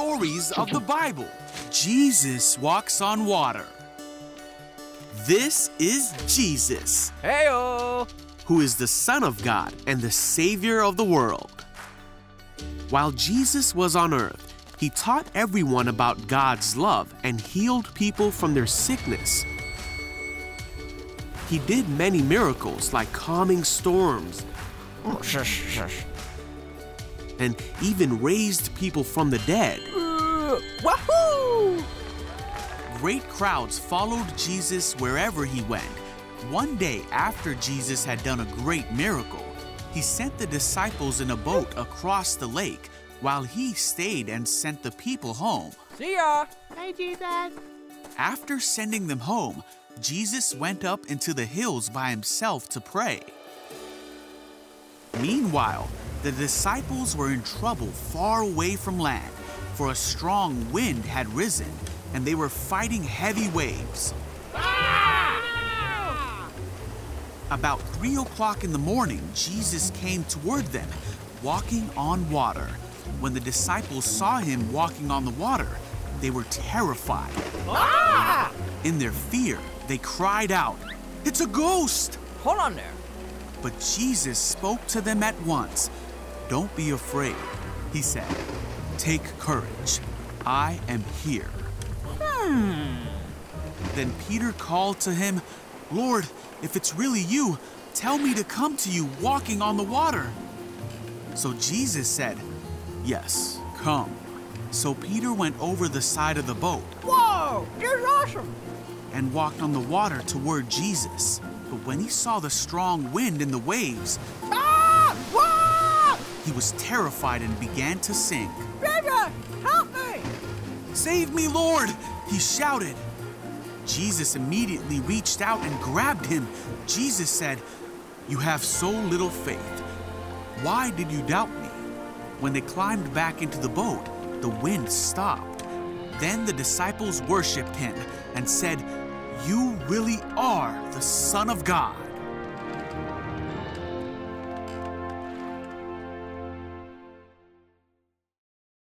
stories of the Bible. Jesus walks on water. This is Jesus, Heyo! who is the Son of God and the Savior of the world. While Jesus was on earth, he taught everyone about God's love and healed people from their sickness. He did many miracles like calming storms oh, Shush, shush. And even raised people from the dead. Uh, wahoo! Great crowds followed Jesus wherever he went. One day, after Jesus had done a great miracle, he sent the disciples in a boat across the lake while he stayed and sent the people home. See ya! Hey, Jesus. After sending them home, Jesus went up into the hills by himself to pray. Meanwhile, the disciples were in trouble far away from land, for a strong wind had risen, and they were fighting heavy waves. About three o'clock in the morning, Jesus came toward them, walking on water. When the disciples saw him walking on the water, they were terrified. Ah! In their fear, they cried out, It's a ghost! Hold on there. But Jesus spoke to them at once. Don't be afraid, he said. Take courage. I am here. Hmm. Then Peter called to him, Lord, if it's really you, tell me to come to you walking on the water. So Jesus said, Yes, come. So Peter went over the side of the boat Whoa! You're awesome! and walked on the water toward Jesus. But when he saw the strong wind and the waves, Ah! Whoa! he was terrified and began to sink. Baby, help me! Save me, Lord! He shouted. Jesus immediately reached out and grabbed him. Jesus said, You have so little faith. Why did you doubt me? When they climbed back into the boat, the wind stopped. Then the disciples worshiped him and said, You really are the Son of God.